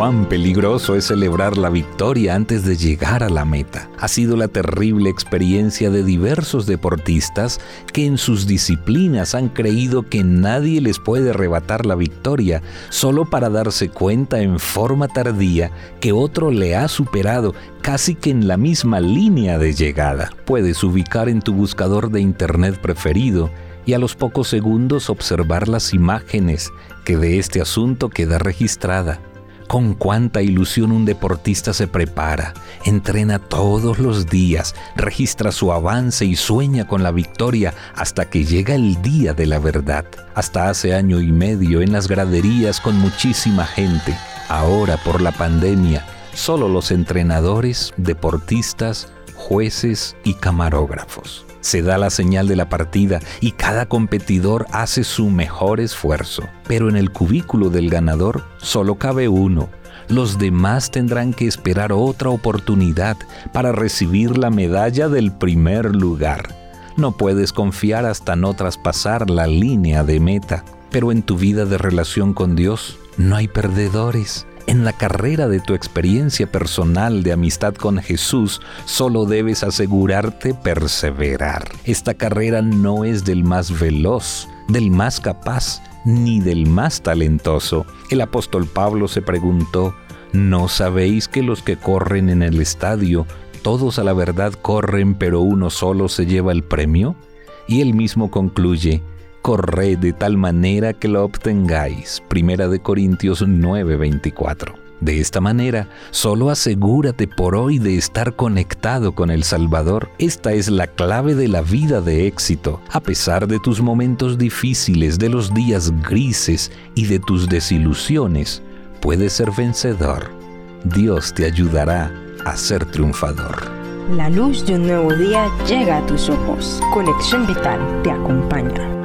Cuán peligroso es celebrar la victoria antes de llegar a la meta. Ha sido la terrible experiencia de diversos deportistas que en sus disciplinas han creído que nadie les puede arrebatar la victoria solo para darse cuenta en forma tardía que otro le ha superado casi que en la misma línea de llegada. Puedes ubicar en tu buscador de internet preferido y a los pocos segundos observar las imágenes que de este asunto queda registrada con cuánta ilusión un deportista se prepara, entrena todos los días, registra su avance y sueña con la victoria hasta que llega el día de la verdad. Hasta hace año y medio en las graderías con muchísima gente. Ahora por la pandemia, solo los entrenadores, deportistas, jueces y camarógrafos se da la señal de la partida y cada competidor hace su mejor esfuerzo. Pero en el cubículo del ganador solo cabe uno. Los demás tendrán que esperar otra oportunidad para recibir la medalla del primer lugar. No puedes confiar hasta no traspasar la línea de meta. Pero en tu vida de relación con Dios no hay perdedores. En la carrera de tu experiencia personal de amistad con Jesús, solo debes asegurarte perseverar. Esta carrera no es del más veloz, del más capaz, ni del más talentoso. El apóstol Pablo se preguntó, ¿no sabéis que los que corren en el estadio, todos a la verdad corren, pero uno solo se lleva el premio? Y él mismo concluye, corred de tal manera que lo obtengáis. Primera de Corintios 9:24. De esta manera, solo asegúrate por hoy de estar conectado con el Salvador. Esta es la clave de la vida de éxito. A pesar de tus momentos difíciles, de los días grises y de tus desilusiones, puedes ser vencedor. Dios te ayudará a ser triunfador. La luz de un nuevo día llega a tus ojos. Conexión Vital te acompaña.